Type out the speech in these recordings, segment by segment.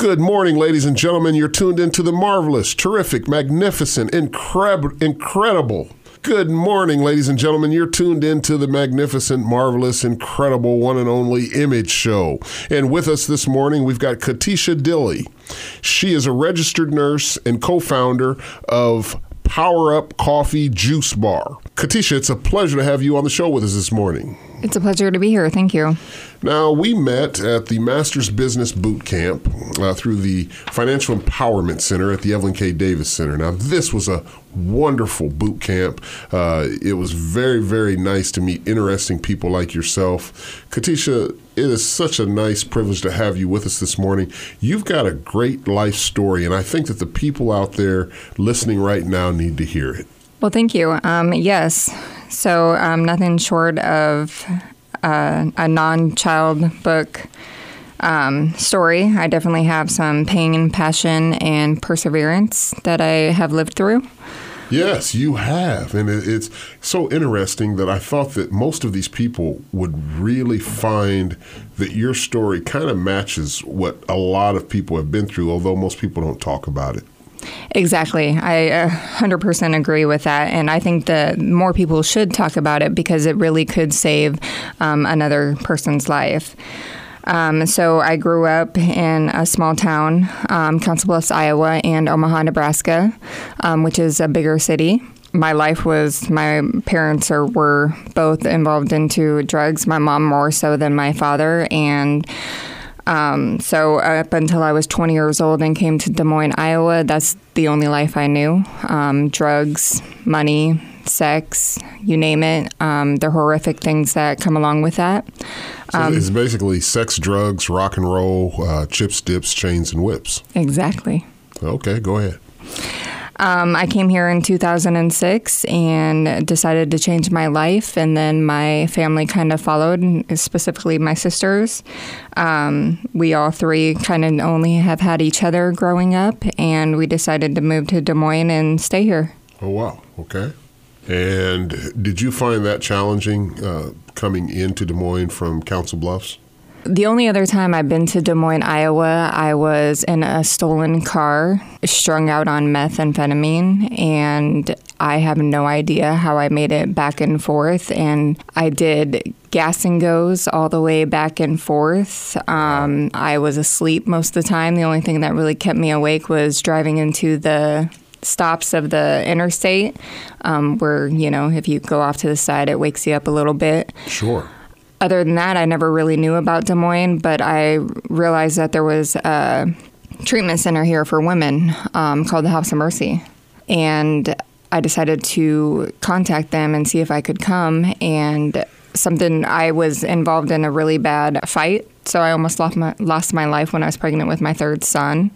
Good morning, ladies and gentlemen. You're tuned into the marvelous, terrific, magnificent, incredible, incredible. Good morning, ladies and gentlemen. You're tuned into the magnificent, marvelous, incredible, one and only Image Show. And with us this morning, we've got Katisha Dilly. She is a registered nurse and co founder of Power Up Coffee Juice Bar. Katisha, it's a pleasure to have you on the show with us this morning. It's a pleasure to be here. Thank you. Now, we met at the Masters Business Boot Camp uh, through the Financial Empowerment Center at the Evelyn K. Davis Center. Now, this was a wonderful boot camp. Uh, it was very, very nice to meet interesting people like yourself. Katisha, it is such a nice privilege to have you with us this morning. You've got a great life story, and I think that the people out there listening right now need to hear it. Well, thank you. Um, yes. So, um, nothing short of uh, a non child book um, story. I definitely have some pain, passion, and perseverance that I have lived through. Yes, you have. And it's so interesting that I thought that most of these people would really find that your story kind of matches what a lot of people have been through, although most people don't talk about it. Exactly. I 100% agree with that. And I think that more people should talk about it because it really could save um, another person's life. Um, so I grew up in a small town, um, Council Bluffs, Iowa, and Omaha, Nebraska, um, which is a bigger city. My life was my parents are were both involved into drugs. My mom more so than my father, and um, so up until I was 20 years old and came to Des Moines, Iowa, that's the only life I knew. Um, drugs, money, sex, you name it. Um, the horrific things that come along with that. So it's um, basically sex, drugs, rock and roll, uh, chips, dips, chains, and whips. Exactly. Okay, go ahead. Um, I came here in 2006 and decided to change my life, and then my family kind of followed, specifically my sisters. Um, we all three kind of only have had each other growing up, and we decided to move to Des Moines and stay here. Oh, wow. Okay. And did you find that challenging uh, coming into Des Moines from Council Bluffs? The only other time I've been to Des Moines, Iowa, I was in a stolen car, strung out on methamphetamine, and I have no idea how I made it back and forth. And I did gas and goes all the way back and forth. Um, I was asleep most of the time. The only thing that really kept me awake was driving into the stops of the interstate, um, where, you know, if you go off to the side, it wakes you up a little bit. Sure other than that, I never really knew about Des Moines, but I realized that there was a treatment center here for women um, called the House of Mercy. And I decided to contact them and see if I could come. And something I was involved in a really bad fight. So I almost lost my, lost my life when I was pregnant with my third son.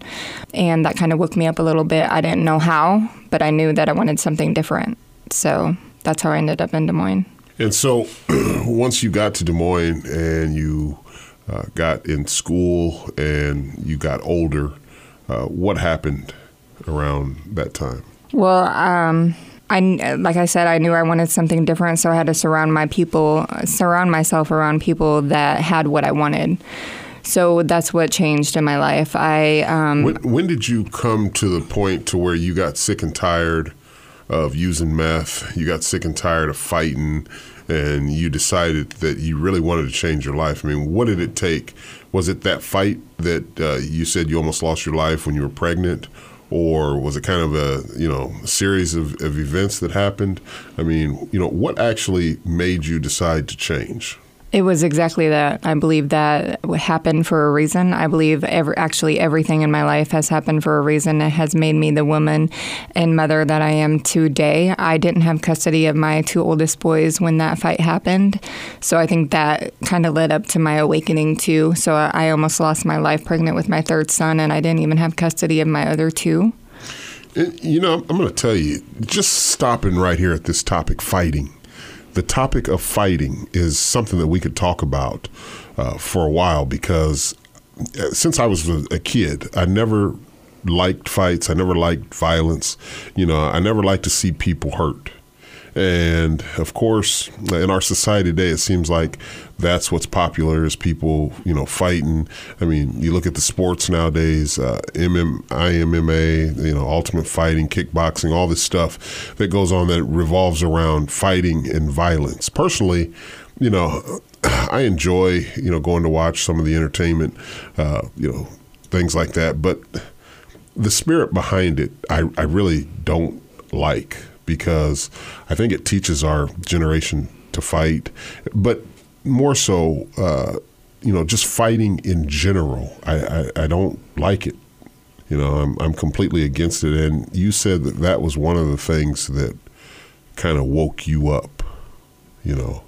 And that kind of woke me up a little bit. I didn't know how, but I knew that I wanted something different. So that's how I ended up in Des Moines. And so, once you got to Des Moines and you uh, got in school and you got older, uh, what happened around that time? Well, um, I like I said, I knew I wanted something different, so I had to surround my people, surround myself around people that had what I wanted. So that's what changed in my life. I um, when, when did you come to the point to where you got sick and tired? Of using meth. You got sick and tired of fighting, and you decided that you really wanted to change your life. I mean, what did it take? Was it that fight that uh, you said you almost lost your life when you were pregnant? Or was it kind of a you know series of, of events that happened? I mean, you know, what actually made you decide to change? It was exactly that. I believe that happened for a reason. I believe every, actually everything in my life has happened for a reason. It has made me the woman and mother that I am today. I didn't have custody of my two oldest boys when that fight happened. So I think that kind of led up to my awakening too. So I almost lost my life pregnant with my third son, and I didn't even have custody of my other two. Eh, you know, I'm going to tell you, just stopping right here at this topic fighting the topic of fighting is something that we could talk about uh, for a while because uh, since I was a kid, I never liked fights. I never liked violence. You know, I never liked to see people hurt. And of course, in our society today, it seems like that's what's popular is people, you know, fighting. I mean, you look at the sports nowadays, uh, MM, IMMA, you know, ultimate fighting, kickboxing, all this stuff that goes on that revolves around fighting and violence. Personally, you know, I enjoy, you know, going to watch some of the entertainment, uh, you know, things like that. But the spirit behind it, I, I really don't like because I think it teaches our generation to fight. But more so, uh, you know, just fighting in general, I, I, I don't like it. You know, I'm, I'm completely against it. And you said that that was one of the things that kind of woke you up, you know.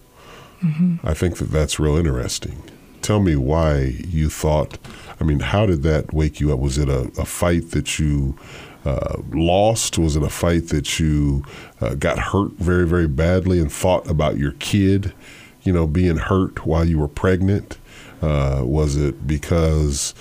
Mm-hmm. I think that that's real interesting. Tell me why you thought, I mean, how did that wake you up? Was it a, a fight that you uh, lost? Was it a fight that you uh, got hurt very, very badly and thought about your kid, you know, being hurt while you were pregnant? Uh, was it because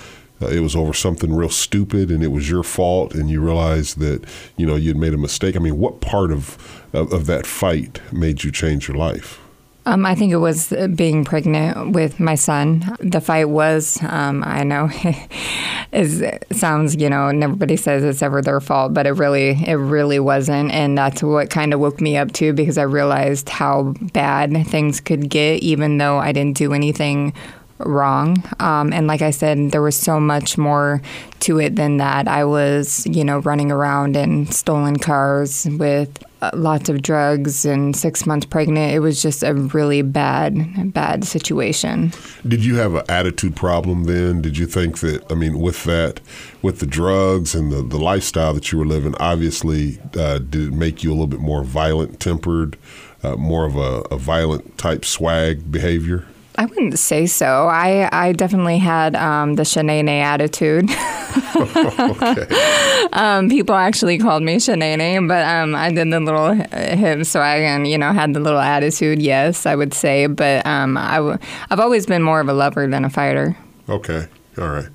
uh, it was over something real stupid and it was your fault and you realized that, you know, you'd made a mistake? I mean, what part of, of, of that fight made you change your life? Um, I think it was being pregnant with my son. The fight was, um, I know, it sounds, you know, and everybody says it's ever their fault, but it really, it really wasn't. And that's what kind of woke me up too, because I realized how bad things could get, even though I didn't do anything wrong. Um, and like I said, there was so much more to it than that. I was, you know, running around in stolen cars with uh, lots of drugs and six months pregnant. It was just a really bad, bad situation. Did you have an attitude problem then? Did you think that, I mean, with that, with the drugs and the, the lifestyle that you were living, obviously, uh, did it make you a little bit more violent tempered, uh, more of a, a violent type swag behavior? I wouldn't say so. I, I definitely had um, the Shanae attitude. okay. um, people actually called me Shanae, but um, I did the little hip, so I, you know, had the little attitude. Yes, I would say, but um, I w- I've always been more of a lover than a fighter. Okay, all right.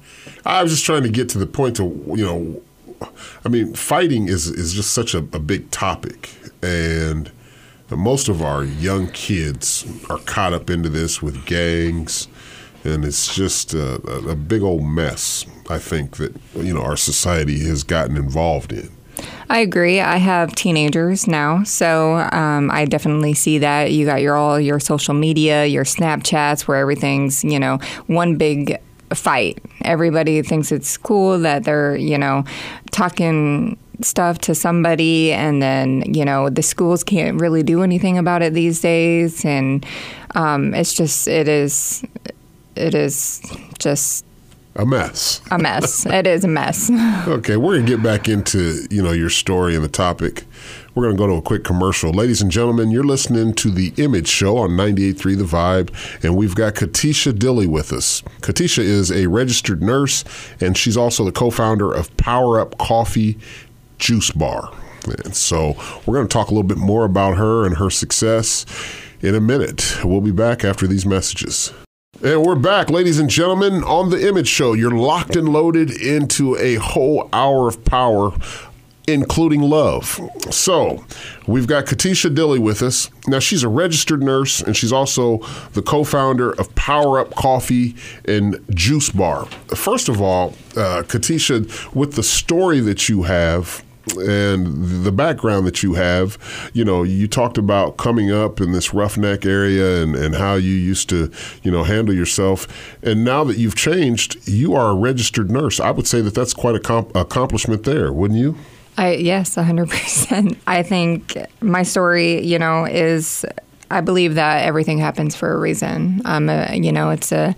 I was just trying to get to the point to you know, I mean, fighting is is just such a, a big topic, and most of our young kids are caught up into this with gangs, and it's just a, a big old mess. I think that you know our society has gotten involved in. I agree. I have teenagers now, so um, I definitely see that. You got your all your social media, your Snapchats, where everything's you know one big fight. Everybody thinks it's cool that they're you know talking stuff to somebody, and then you know the schools can't really do anything about it these days, and um, it's just it is it is just a mess. A mess. it is a mess. okay, we're gonna get back into you know your story and the topic. We're going to go to a quick commercial. Ladies and gentlemen, you're listening to The Image Show on 98.3 The Vibe, and we've got Katisha Dilly with us. Katisha is a registered nurse, and she's also the co founder of Power Up Coffee Juice Bar. And so we're going to talk a little bit more about her and her success in a minute. We'll be back after these messages. And we're back, ladies and gentlemen, on the Image Show. You're locked and loaded into a whole hour of power, including love. So, we've got Katisha Dilly with us. Now, she's a registered nurse, and she's also the co founder of Power Up Coffee and Juice Bar. First of all, uh, Katisha, with the story that you have, and the background that you have, you know, you talked about coming up in this roughneck area and, and how you used to, you know, handle yourself. And now that you've changed, you are a registered nurse. I would say that that's quite a comp- accomplishment there, wouldn't you? I, yes, 100%. I think my story, you know, is I believe that everything happens for a reason. You know, it's a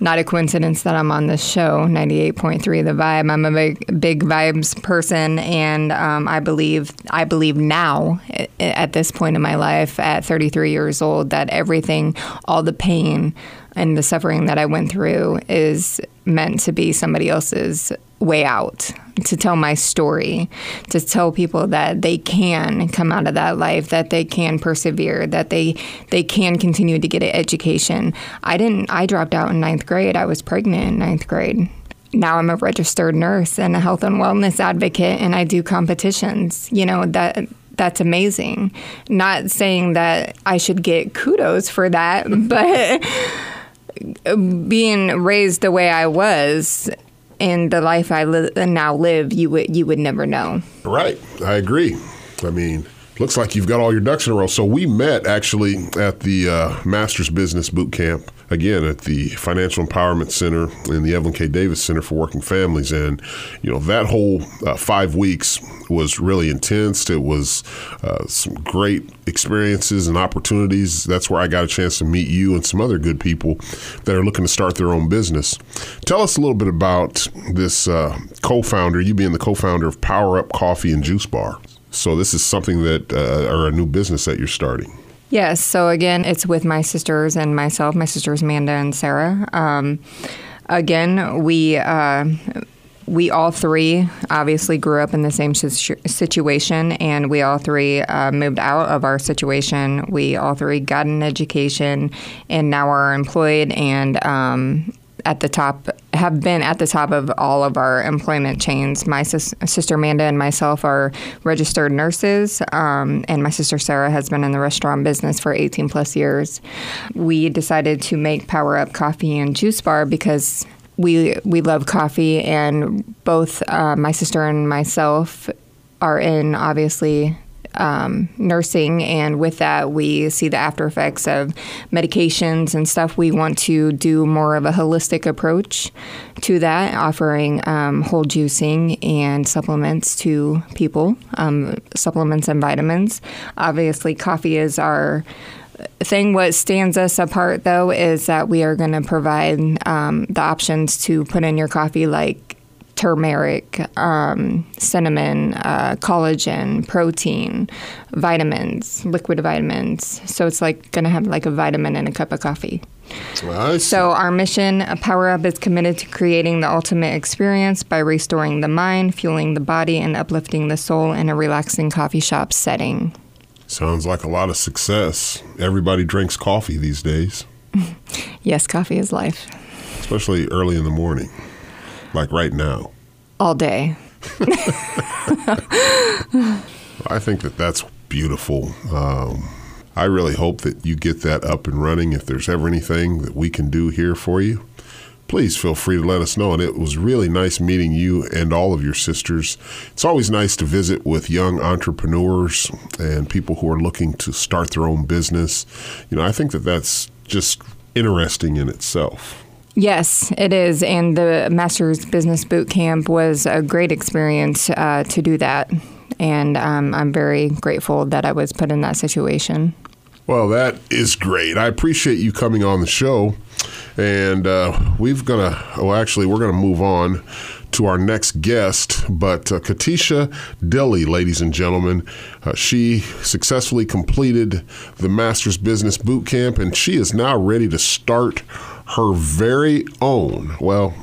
not a coincidence that I'm on this show, 98.3 The Vibe. I'm a big, big vibes person, and um, I believe I believe now at this point in my life, at 33 years old, that everything, all the pain and the suffering that I went through, is meant to be somebody else's way out to tell my story, to tell people that they can come out of that life, that they can persevere, that they they can continue to get an education. I didn't. I dropped out in ninth grade. I was pregnant in ninth grade. Now I'm a registered nurse and a health and wellness advocate, and I do competitions. You know that that's amazing. Not saying that I should get kudos for that, but being raised the way I was in the life I li- now live, you would you would never know. Right, I agree. I mean, looks like you've got all your ducks in a row. So we met actually at the uh, Masters Business Boot Camp again at the Financial Empowerment Center and the Evelyn K. Davis Center for Working Families, and you know that whole uh, five weeks was really intense. It was uh, some great experiences and opportunities. That's where I got a chance to meet you and some other good people that are looking to start their own business. Tell us a little bit about this uh, co-founder. You being the co-founder of Power Up Coffee and Juice Bar. So this is something that, uh, or a new business that you're starting. Yes. So again, it's with my sisters and myself. My sisters Amanda and Sarah. Um, again, we. Uh, we all three obviously grew up in the same situation, and we all three uh, moved out of our situation. We all three got an education, and now are employed and um, at the top, have been at the top of all of our employment chains. My sis- sister Amanda and myself are registered nurses, um, and my sister Sarah has been in the restaurant business for 18 plus years. We decided to make Power Up Coffee and Juice Bar because we we love coffee, and both uh, my sister and myself are in obviously um, nursing, and with that, we see the after effects of medications and stuff. We want to do more of a holistic approach to that, offering um, whole juicing and supplements to people, um, supplements and vitamins. Obviously, coffee is our thing what stands us apart though is that we are going to provide um, the options to put in your coffee like turmeric, um, cinnamon, uh, collagen, protein, vitamins, liquid vitamins. So it's like going to have like a vitamin in a cup of coffee. so our mission, Power Up, is committed to creating the ultimate experience by restoring the mind, fueling the body, and uplifting the soul in a relaxing coffee shop setting. Sounds like a lot of success. Everybody drinks coffee these days. yes, coffee is life. Especially early in the morning like right now? All day. I think that that's beautiful. Um, I really hope that you get that up and running. If there's ever anything that we can do here for you, please feel free to let us know. And it was really nice meeting you and all of your sisters. It's always nice to visit with young entrepreneurs and people who are looking to start their own business. You know, I think that that's just interesting in itself. Yes, it is. And the Master's Business Boot Camp was a great experience uh, to do that. And um, I'm very grateful that I was put in that situation. Well, that is great. I appreciate you coming on the show. And uh, we've going to, well, actually, we're going to move on to our next guest. But uh, Katisha Dilly, ladies and gentlemen, uh, she successfully completed the Master's Business Boot Camp, and she is now ready to start her very own, well,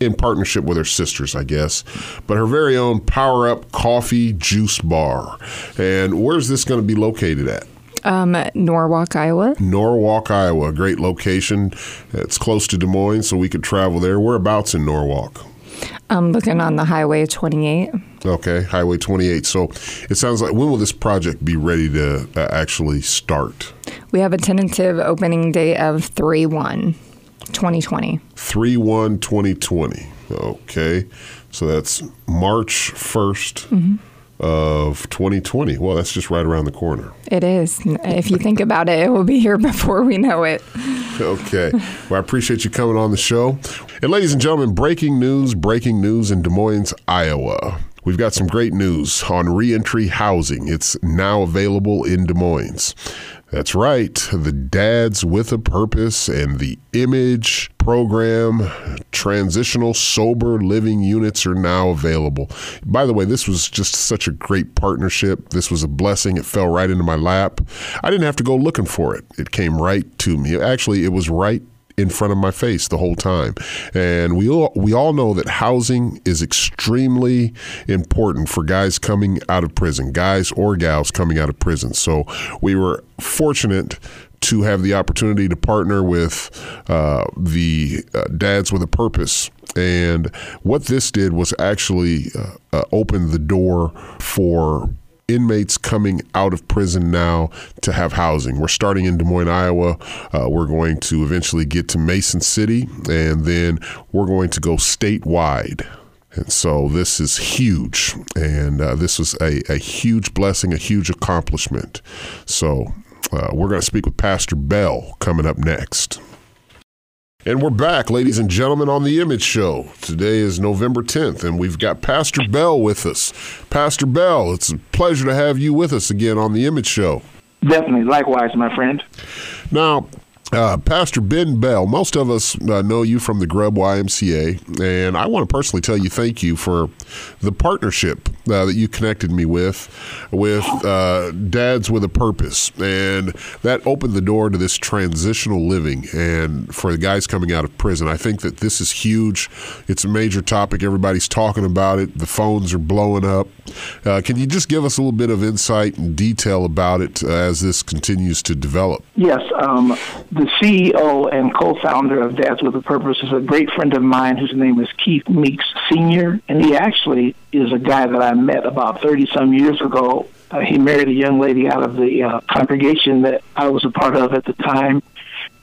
in partnership with her sisters, I guess, but her very own Power Up Coffee Juice Bar. And where's this going to be located at? Um, Norwalk, Iowa. Norwalk, Iowa, great location. It's close to Des Moines, so we could travel there. Whereabouts in Norwalk? I'm looking on the Highway 28. Okay, Highway 28. So it sounds like when will this project be ready to uh, actually start? We have a tentative opening date of 3 1 2020. 3 1 2020. Okay, so that's March 1st. Mm-hmm of 2020. Well, that's just right around the corner. It is. If you think about it, it will be here before we know it. Okay. Well, I appreciate you coming on the show. And ladies and gentlemen, breaking news, breaking news in Des Moines, Iowa. We've got some great news on reentry housing. It's now available in Des Moines. That's right. The Dads with a Purpose and the Image program, transitional sober living units are now available. By the way, this was just such a great partnership. This was a blessing. It fell right into my lap. I didn't have to go looking for it, it came right to me. Actually, it was right in front of my face the whole time. And we all, we all know that housing is extremely important for guys coming out of prison, guys or gals coming out of prison. So we were fortunate to have the opportunity to partner with uh, the uh, Dads with a Purpose. And what this did was actually uh, uh open the door for inmates coming out of prison now to have housing. We're starting in Des Moines, Iowa. Uh, we're going to eventually get to Mason City, and then we're going to go statewide. And so this is huge. And uh, this was a, a huge blessing, a huge accomplishment. So uh, we're going to speak with Pastor Bell coming up next. And we're back, ladies and gentlemen, on the Image Show. Today is November 10th, and we've got Pastor Bell with us. Pastor Bell, it's a pleasure to have you with us again on the Image Show. Definitely. Likewise, my friend. Now, uh, Pastor Ben Bell, most of us uh, know you from the Grubb YMCA, and I want to personally tell you thank you for the partnership uh, that you connected me with, with uh, Dads with a Purpose, and that opened the door to this transitional living. And for the guys coming out of prison, I think that this is huge. It's a major topic. Everybody's talking about it. The phones are blowing up. Uh, can you just give us a little bit of insight and detail about it uh, as this continues to develop? Yes. Um, the CEO and co-founder of Dads with a Purpose is a great friend of mine whose name is Keith Meeks Sr. And he actually is a guy that I met about 30 some years ago. Uh, he married a young lady out of the uh, congregation that I was a part of at the time.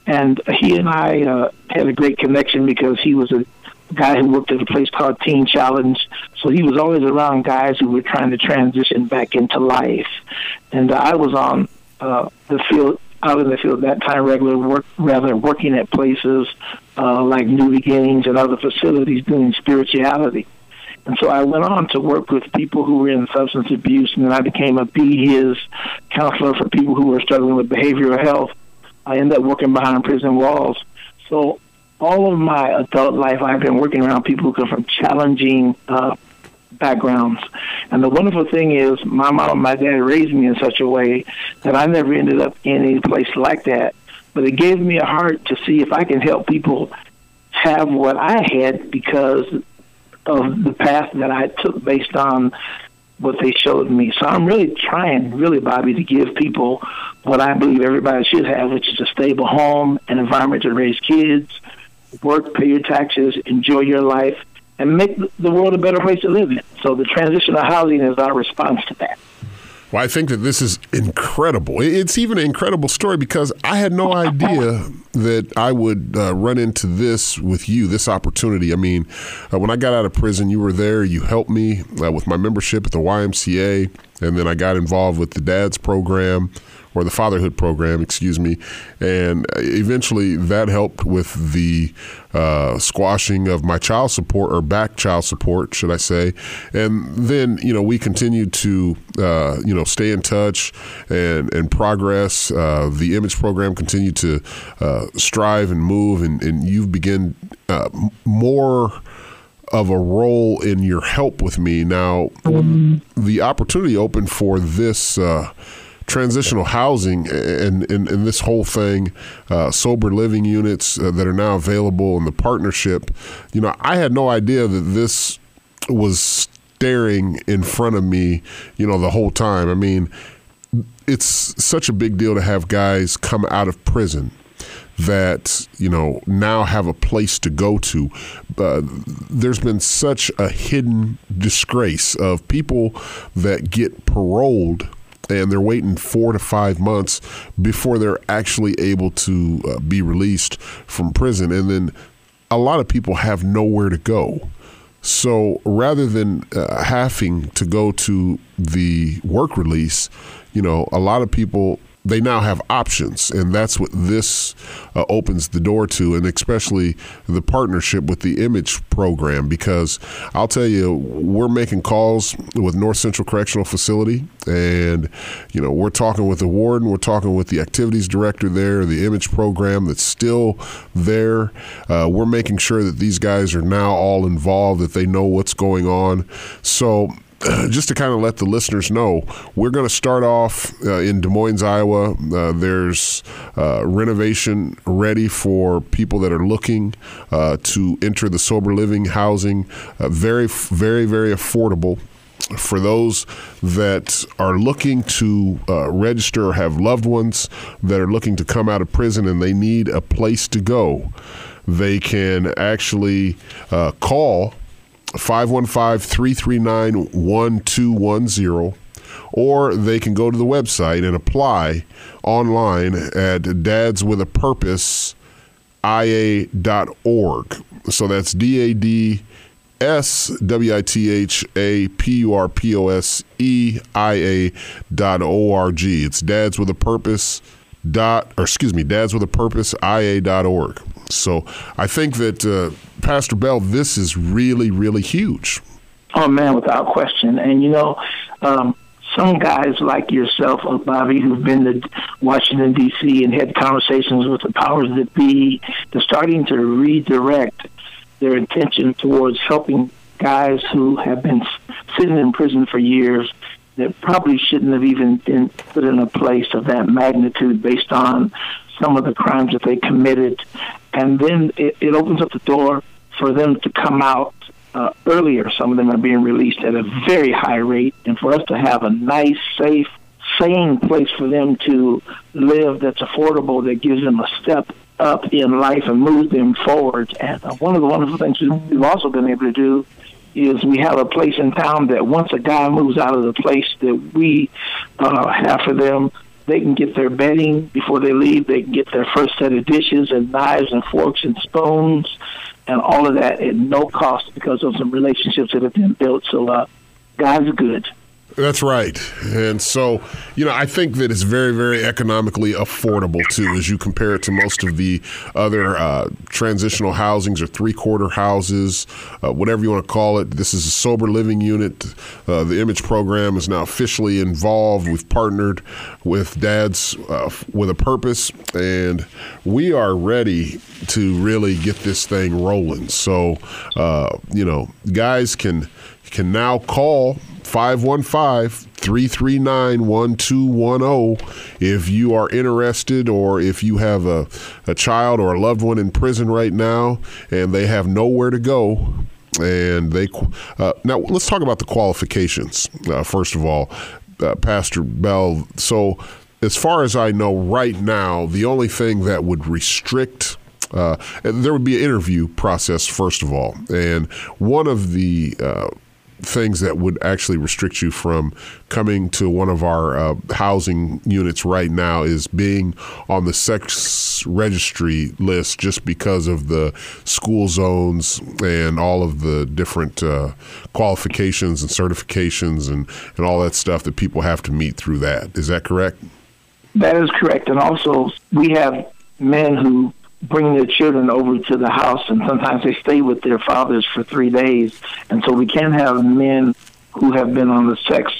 And he and I uh, had a great connection because he was a guy who worked at a place called Teen Challenge. So he was always around guys who were trying to transition back into life. And I was on uh, the field out in the field that time, regular work, rather than working at places uh, like New Beginnings and other facilities doing spirituality. And so I went on to work with people who were in substance abuse, and then I became a BHIS counselor for people who were struggling with behavioral health. I ended up working behind prison walls. So all of my adult life, I've been working around people who come from challenging uh, backgrounds. And the wonderful thing is, my mom and my dad raised me in such a way that I never ended up in any place like that. But it gave me a heart to see if I can help people have what I had because of the path that I took based on what they showed me. So I'm really trying, really, Bobby, to give people what I believe everybody should have, which is a stable home, an environment to raise kids, work, pay your taxes, enjoy your life, and make the world a better place to live in. So the transition transitional housing is our response to that. Well, I think that this is incredible. It's even an incredible story because I had no idea that I would uh, run into this with you, this opportunity. I mean, uh, when I got out of prison, you were there. You helped me uh, with my membership at the YMCA, and then I got involved with the Dads program or the fatherhood program, excuse me, and eventually that helped with the uh, squashing of my child support or back child support, should I say? And then you know we continued to uh, you know stay in touch and and progress. Uh, the image program continued to uh, strive and move, and, and you've begun uh, more of a role in your help with me now. The opportunity opened for this uh, transitional housing and, and, and this whole thing, uh, sober living units uh, that are now available in the partnership, you know, I had no idea that this was staring in front of me, you know, the whole time. I mean, it's such a big deal to have guys come out of prison that you know now have a place to go to. Uh, there's been such a hidden disgrace of people that get paroled and they're waiting four to five months before they're actually able to uh, be released from prison. And then a lot of people have nowhere to go. So rather than uh, having to go to the work release, you know, a lot of people they now have options, and that's what this uh, opens the door to, and especially the partnership with the Image program. Because I'll tell you, we're making calls with North Central Correctional Facility, and you know we're talking with the warden, we're talking with the activities director there, the Image program that's still there. Uh, we're making sure that these guys are now all involved, that they know what's going on. So just to kind of let the listeners know, we're going to start off uh, in Des Moines, Iowa. Uh, there's uh, renovation ready for people that are looking uh, to enter the sober living housing. Uh, very, very, very affordable. For those that are looking to uh, register or have loved ones that are looking to come out of prison and they need a place to go, they can actually call 515 339 1210 or they can go to the website and apply online at dadswithapurpose.ia.org. So that's D A D S W I T H A P U R P O S E I A dot O R G. It's dads with a purpose dot or excuse me dads with a purpose ia dot org so i think that uh, pastor bell this is really really huge oh man without question and you know um, some guys like yourself bobby who've been to washington d.c and had conversations with the powers that be they're starting to redirect their attention towards helping guys who have been sitting in prison for years that probably shouldn't have even been put in a place of that magnitude based on some of the crimes that they committed. And then it, it opens up the door for them to come out uh, earlier. Some of them are being released at a very high rate. And for us to have a nice, safe, sane place for them to live that's affordable, that gives them a step up in life and moves them forward. And uh, one of the wonderful things we've also been able to do is we have a place in town that once a guy moves out of the place that we uh, have for them, they can get their bedding before they leave. They can get their first set of dishes and knives and forks and spoons and all of that at no cost because of some relationships that have been built. So, uh, are good. That's right. And so, you know, I think that it's very, very economically affordable too, as you compare it to most of the other uh, transitional housings or three quarter houses, uh, whatever you want to call it. This is a sober living unit. Uh, the Image program is now officially involved. We've partnered with Dads uh, with a Purpose, and we are ready to really get this thing rolling. So, uh, you know, guys can can now call 515 339 1210 if you are interested or if you have a, a child or a loved one in prison right now and they have nowhere to go and they uh, now let's talk about the qualifications uh, first of all uh, pastor bell. So as far as i know right now the only thing that would restrict uh, there would be an interview process first of all and one of the uh, things that would actually restrict you from coming to one of our uh, housing units right now is being on the sex registry list just because of the school zones and all of the different uh, qualifications and certifications and, and all that stuff that people have to meet through that. Is that correct? That is correct. And also, we have men who bring their children over to the house, and sometimes they stay with their fathers for three days. And so we can't have men who have been on the sex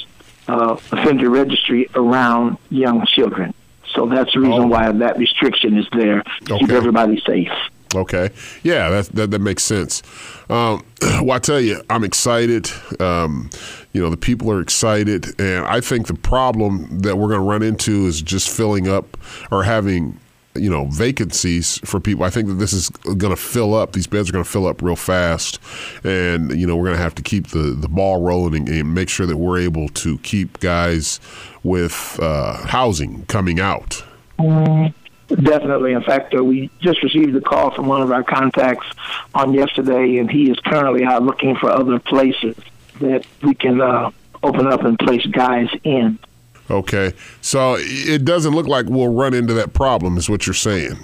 uh, offender registry around young children. So that's the reason oh. why that restriction is there to okay. keep everybody safe. Okay, yeah, that that, that makes sense. Um, well, I tell you, I'm excited. Um, you know, the people are excited, and I think the problem that we're going to run into is just filling up or having you know vacancies for people. I think that this is going to fill up. These beds are going to fill up real fast, and you know we're going to have to keep the the ball rolling and, make sure that we're able to keep guys with uh, housing coming out. Definitely. In fact, uh, we just received a call from one of our contacts on yesterday, and he is currently out looking for other places that we can uh, open up and place guys in. Okay. So it doesn't look like we'll run into that problem, is what you're saying.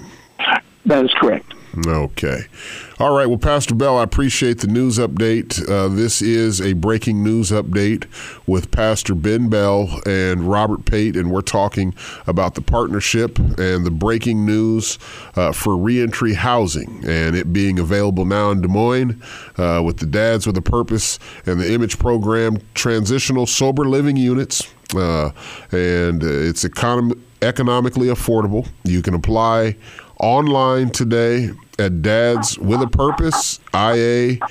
That is correct. Okay. All right. Well, Pastor Bell, I appreciate the news update. Uh, this is a breaking news update with Pastor Ben Bell and Robert Pate, and we're talking about the partnership and the breaking news uh, for reentry housing and it being available now in Des Moines uh, with the Dads with a Purpose and the Image Program Transitional Sober Living Units. Uh, and it's econom- economically affordable. You can apply online today at dads with a purpose ia.org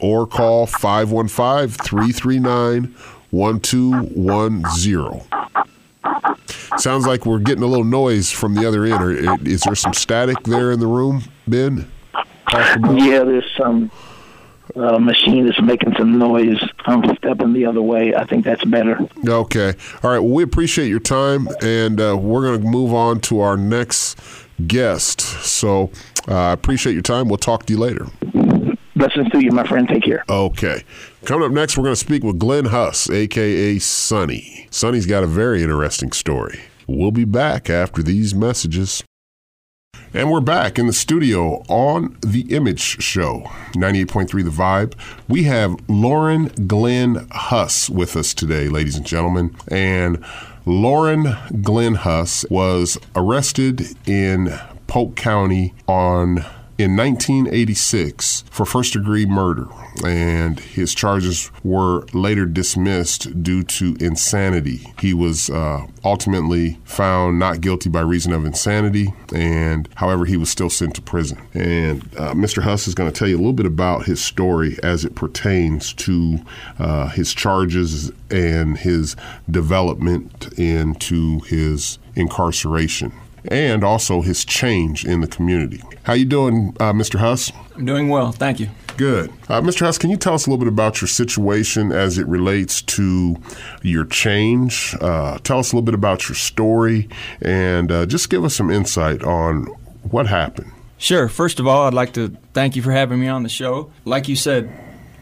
or call 515-339-1210 sounds like we're getting a little noise from the other end. Is there some static there in the room ben? Yeah there's some uh, machine is making some noise. I'm stepping the other way. I think that's better. Okay. All right. Well, we appreciate your time, and uh, we're going to move on to our next guest. So uh, I appreciate your time. We'll talk to you later. Blessings to you, my friend. Take care. Okay. Coming up next, we're going to speak with Glenn Huss, aka Sonny. Sonny's got a very interesting story. We'll be back after these messages. And we're back in the studio on The Image Show, 98.3 The Vibe. We have Lauren Glenn Huss with us today, ladies and gentlemen. And Lauren Glenn Huss was arrested in Polk County on in 1986 for first degree murder, and his charges were later dismissed due to insanity. He was uh, ultimately found not guilty by reason of insanity, and however, he was still sent to prison. And uh, Mr. Huss is going to tell you a little bit about his story as it pertains to uh, his charges and his development into his incarceration and also his change in the community. How you doing, uh, Mr. Huss? I'm doing well, thank you. Good. Uh, Mr. Huss, can you tell us a little bit about your situation as it relates to your change? Uh, tell us a little bit about your story and uh, just give us some insight on what happened. Sure. First of all, I'd like to thank you for having me on the show. Like you said,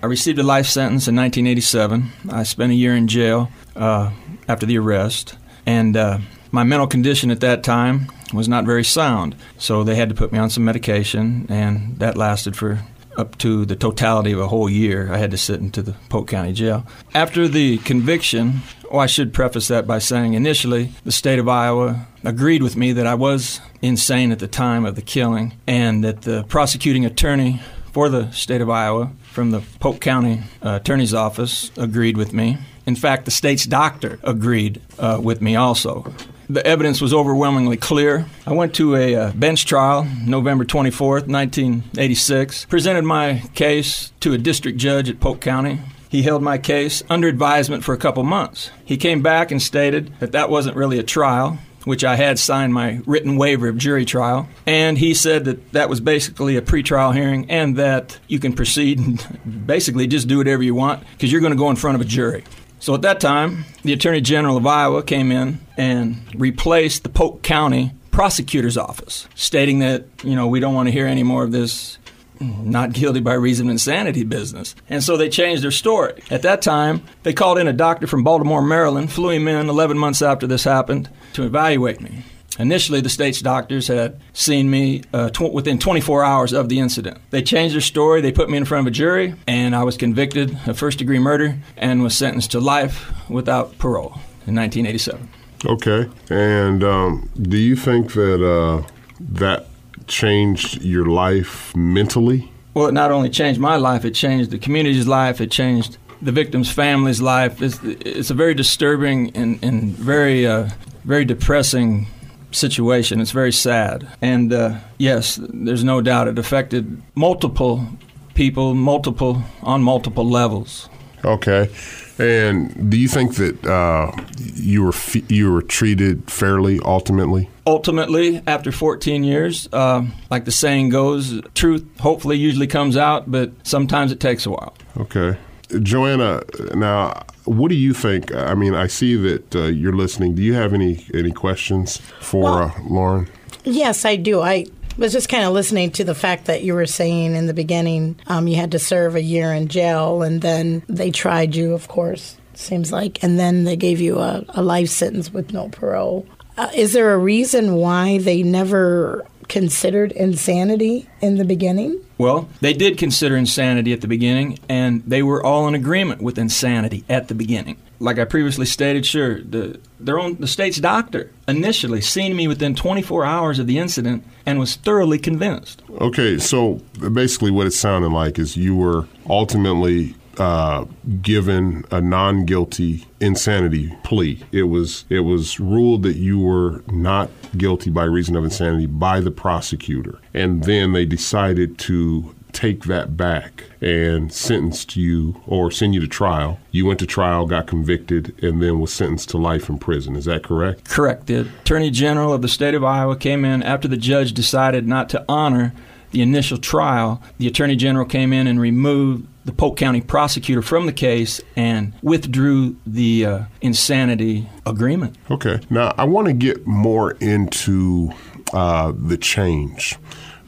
I received a life sentence in 1987. I spent a year in jail uh, after the arrest. And uh, my mental condition at that time was not very sound, so they had to put me on some medication, and that lasted for up to the totality of a whole year. I had to sit into the Polk County Jail. After the conviction, oh, I should preface that by saying initially the state of Iowa agreed with me that I was insane at the time of the killing, and that the prosecuting attorney for the state of Iowa from the Polk County uh, Attorney's Office agreed with me. In fact, the state's doctor agreed uh, with me also. The evidence was overwhelmingly clear. I went to a uh, bench trial November 24th, 1986, presented my case to a district judge at Polk County. He held my case under advisement for a couple months. He came back and stated that that wasn't really a trial, which I had signed my written waiver of jury trial. And he said that that was basically a pretrial hearing and that you can proceed and basically just do whatever you want because you're going to go in front of a jury. So at that time, the Attorney General of Iowa came in and replaced the Polk County prosecutor's office, stating that, you know, we don't want to hear any more of this not guilty by reason of insanity business. And so they changed their story. At that time, they called in a doctor from Baltimore, Maryland, flew him in 11 months after this happened to evaluate me. Initially, the state's doctors had seen me uh, tw- within 24 hours of the incident. They changed their story. They put me in front of a jury, and I was convicted of first degree murder and was sentenced to life without parole in 1987. Okay. And um, do you think that uh, that changed your life mentally? Well, it not only changed my life, it changed the community's life, it changed the victim's family's life. It's, it's a very disturbing and, and very, uh, very depressing situation. It's very sad. And uh, yes, there's no doubt it affected multiple people, multiple on multiple levels. Okay. And do you think that uh, you were you were treated fairly ultimately? Ultimately, after 14 years, uh, like the saying goes, truth hopefully usually comes out, but sometimes it takes a while. Okay. Joanna, now, what do you think? I mean, I see that uh, you're listening. Do you have any any questions for well, uh, Lauren? Yes, I do. I was just kind of listening to the fact that you were saying in the beginning um, you had to serve a year in jail, and then they tried you, of course, seems like, and then they gave you a, a life sentence with no parole. Uh, is there a reason why they never considered insanity in the beginning? Well, they did consider insanity at the beginning, and they were all in agreement with insanity at the beginning. Like I previously stated, sure, the their own the state's doctor initially seen me within 24 hours of the incident and was thoroughly convinced. Okay, so basically, what it sounded like is you were ultimately uh, given a non-guilty insanity plea. It was it was ruled that you were not guilty by reason of insanity by the prosecutor, and then they decided to take that back and sentenced you or send you to trial. You went to trial, got convicted, and then was sentenced to life in prison. Is that correct? Correct. The Attorney General of the state of Iowa came in after the judge decided not to honor the initial trial. The Attorney General came in and removed the Polk County prosecutor from the case and withdrew the uh, insanity agreement. Okay. Now, I want to get more into uh, the change.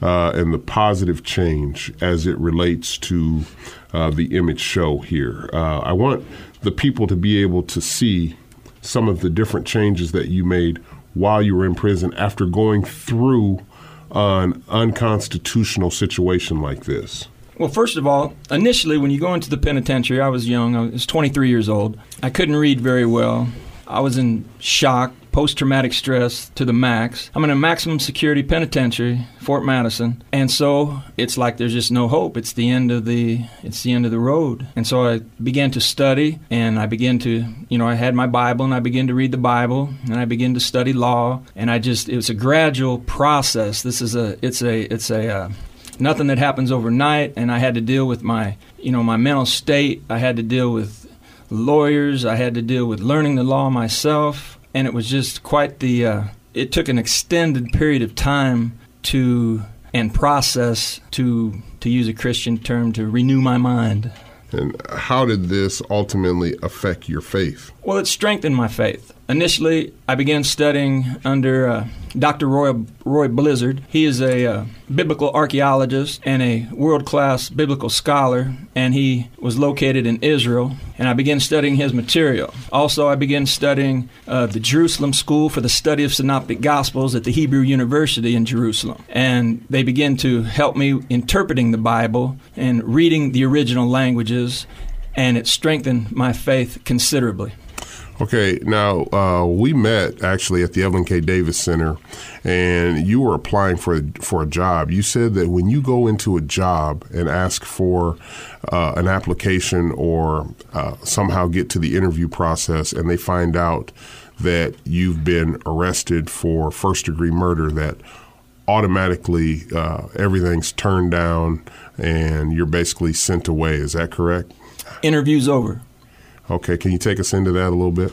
uh, and the positive change as it relates to uh, the image show here. Uh, I want the people to be able to see some of the different changes that you made while you were in prison after going through an unconstitutional situation like this. Well, first of all, initially when you go into the penitentiary, I was young. I was 23 years old. I couldn't read very well. I was in shock, post traumatic stress to the max. I'm in a maximum security penitentiary, Fort Madison, and so it's like there's just no hope. It's the end of the it's the end of the road. And so I began to study and I began to, you know, I had my Bible and I began to read the Bible and I began to study law and I just it was a gradual process. This is a it's a it's a uh, nothing that happens overnight and I had to deal with my, you know, my mental state. I had to deal with lawyers. I had to deal with learning the law myself, and it was just quite the. Uh, it took an extended period of time to and process to to use a Christian term to renew my mind. And how did this ultimately affect your faith? Well, it strengthened my faith. Initially, I began studying under uh, Dr. Roy, Roy Blizzard. He is a uh, biblical archaeologist and a world class biblical scholar, and he was located in Israel. And I began studying his material. Also, I began studying uh, the Jerusalem School for the Study of Synoptic Gospels at the Hebrew University in Jerusalem. And they began to help me interpreting the Bible and reading the original languages, and it strengthened my faith considerably. Okay, now uh, we met actually at the Evelyn K. Davis Center, and you were applying for for a job. You said that when you go into a job and ask for uh, an application or uh, somehow get to the interview process, and they find out that you've been arrested for first degree murder, that automatically uh, everything's turned down and you're basically sent away. Is that correct? Interview's over. Okay, can you take us into that a little bit?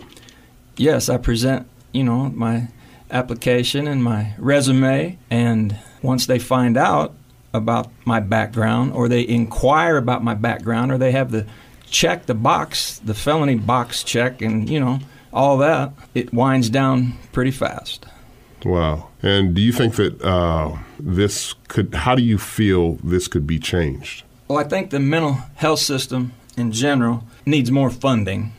Yes, I present, you know, my application and my resume, and once they find out about my background, or they inquire about my background, or they have the check the box, the felony box check, and you know all that, it winds down pretty fast. Wow. And do you think that uh, this could? How do you feel this could be changed? Well, I think the mental health system in general needs more funding.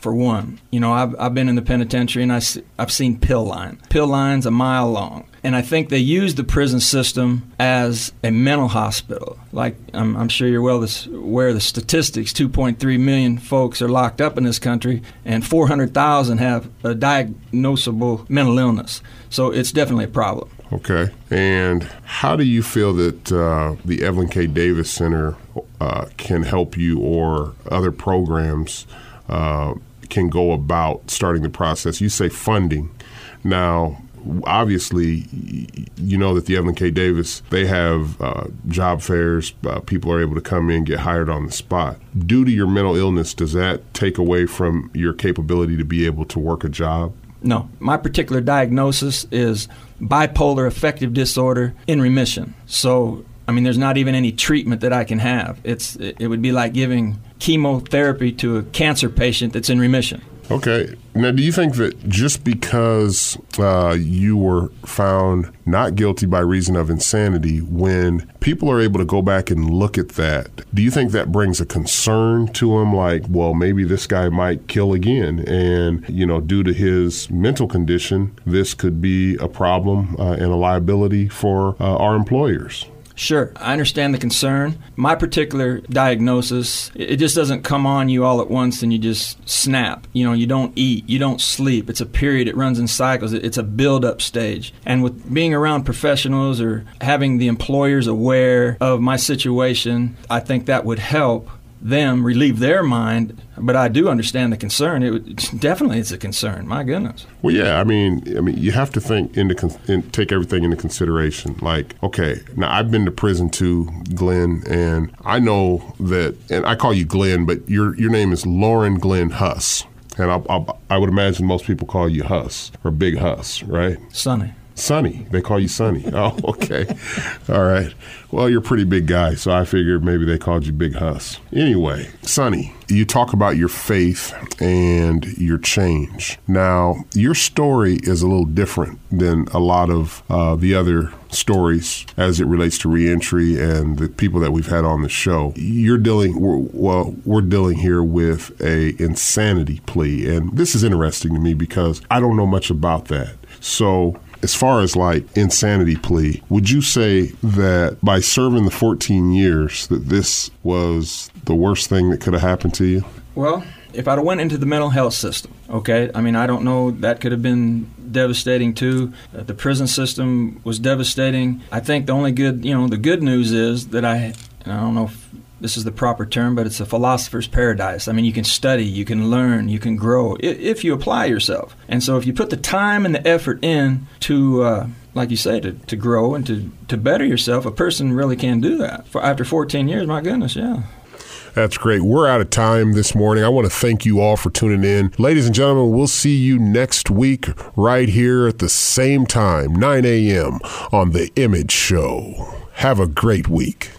For one, you know, I've, I've been in the penitentiary and I, I've seen pill lines, pill lines a mile long. And I think they use the prison system as a mental hospital. Like, I'm, I'm sure you're well aware of the statistics 2.3 million folks are locked up in this country, and 400,000 have a diagnosable mental illness. So it's definitely a problem. Okay. And how do you feel that uh, the Evelyn K. Davis Center uh, can help you or other programs uh, can go about starting the process? You say funding. Now, obviously, you know that the Evelyn K. Davis, they have uh, job fairs. Uh, people are able to come in, get hired on the spot. Due to your mental illness, does that take away from your capability to be able to work a job? No. My particular diagnosis is bipolar affective disorder in remission. So, I mean, there's not even any treatment that I can have. It's it would be like giving chemotherapy to a cancer patient that's in remission. Okay. Now, do you think that just because uh, you were found not guilty by reason of insanity, when people are able to go back and look at that, do you think that brings a concern to them? Like, well, maybe this guy might kill again, and you know, due to his mental condition, this could be a problem uh, and a liability for uh, our employers. Sure, I understand the concern. My particular diagnosis, it just doesn't come on you all at once and you just snap. You know, you don't eat, you don't sleep. It's a period, it runs in cycles, it's a build up stage. And with being around professionals or having the employers aware of my situation, I think that would help them relieve their mind. But I do understand the concern. It would, definitely it's a concern. My goodness. Well, yeah. I mean, I mean, you have to think into in, take everything into consideration. Like, okay, now I've been to prison too, Glenn, and I know that. And I call you Glenn, but your your name is Lauren Glenn Huss. And I, I, I would imagine most people call you Huss or Big Huss, right? Sonny. Sonny. They call you Sonny. Oh, okay. All right. Well, you're a pretty big guy, so I figured maybe they called you Big Huss. Anyway, Sonny, you talk about your faith and your change. Now, your story is a little different than a lot of uh, the other stories as it relates to reentry and the people that we've had on the show. You're dealing we're, well, we're dealing here with a insanity plea, and this is interesting to me because I don't know much about that. So as far as like insanity plea, would you say that by serving the 14 years that this was the worst thing that could have happened to you? Well, if I'd have went into the mental health system, okay, I mean, I don't know, that could have been devastating too. Uh, the prison system was devastating. I think the only good, you know, the good news is that I, I don't know if this is the proper term, but it's a philosopher's paradise. I mean, you can study, you can learn, you can grow if you apply yourself. And so, if you put the time and the effort in to, uh, like you say, to, to grow and to, to better yourself, a person really can do that. For after 14 years, my goodness, yeah. That's great. We're out of time this morning. I want to thank you all for tuning in. Ladies and gentlemen, we'll see you next week right here at the same time, 9 a.m. on The Image Show. Have a great week.